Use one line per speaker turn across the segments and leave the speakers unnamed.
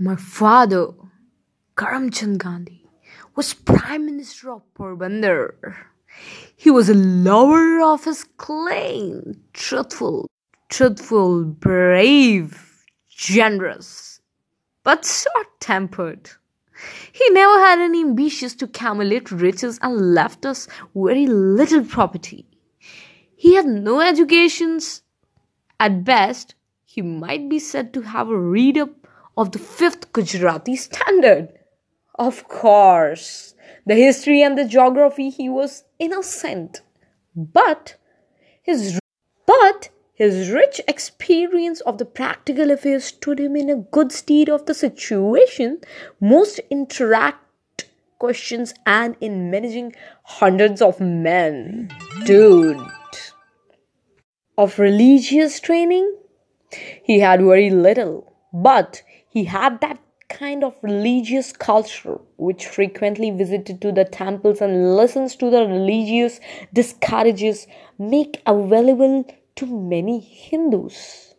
My father, Karamchand Gandhi, was Prime Minister of Porbandar. He was a lover of his claim, truthful, truthful, brave, generous, but short tempered. He never had any ambitions to accumulate riches and left us very little property. He had no educations. At best, he might be said to have a read up of the fifth Gujarati standard. Of course, the history and the geography he was innocent. But his but his rich experience of the practical affairs stood him in a good stead of the situation most interact questions and in managing hundreds of men. Dude. Of religious training, he had very little, but he had that kind of religious culture which frequently visited to the temples and listens to the religious discourages make available to many Hindus.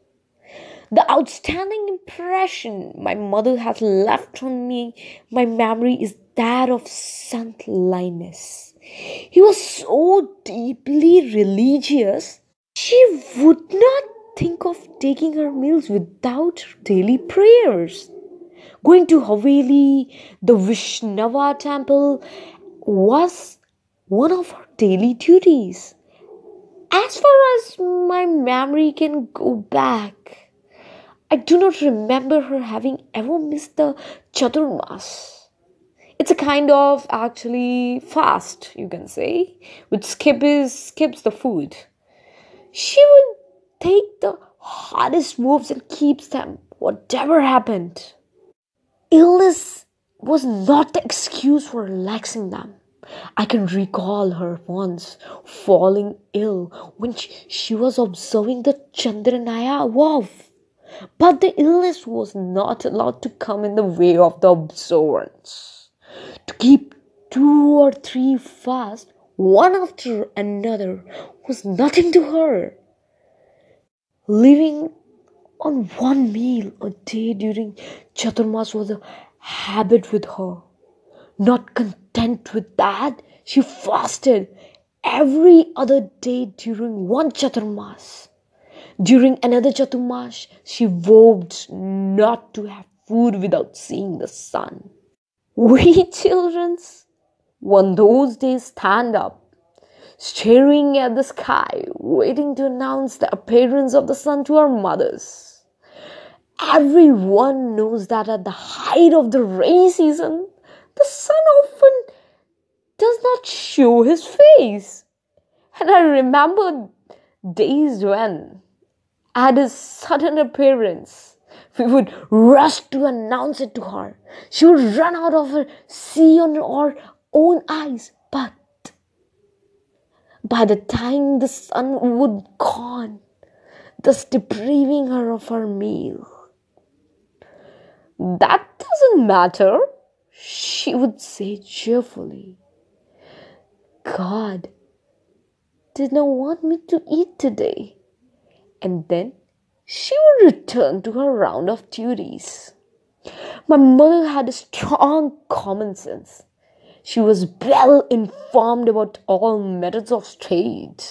The outstanding impression my mother has left on me, my memory is that of Sant Linus. He was so deeply religious, she would not think of taking her meals without daily prayers. Going to Haveli, the Vaishnava temple, was one of her daily duties. As far as my memory can go back, I do not remember her having ever missed the Chaturmas. It's a kind of actually fast, you can say, which skip is, skips the food. She would take the hardest moves and keeps them, whatever happened. Illness was not the excuse for relaxing them. I can recall her once falling ill when she was observing the Chandrayana vow. But the illness was not allowed to come in the way of the observance. To keep two or three fast, one after another, was nothing to her living on one meal a day during Chaturmas was a habit with her. Not content with that, she fasted every other day during one Chaturmas. During another Chaturmas, she vowed not to have food without seeing the sun. We children, one those days stand up staring at the sky, waiting to announce the appearance of the sun to our mothers. Everyone knows that at the height of the rainy season, the sun often does not show his face. And I remember days when, at his sudden appearance, we would rush to announce it to her. She would run out of her, see on our own eyes, by the time the sun would gone, thus depriving her of her meal. That doesn't matter, she would say cheerfully. God did not want me to eat today. And then she would return to her round of duties. My mother had a strong common sense she was well informed about all methods of trade.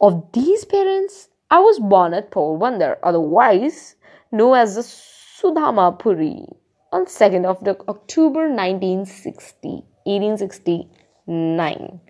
Of these parents, I was born at Porbandar, otherwise known as the Sudhamapuri, on 2nd of October 1960, 1869.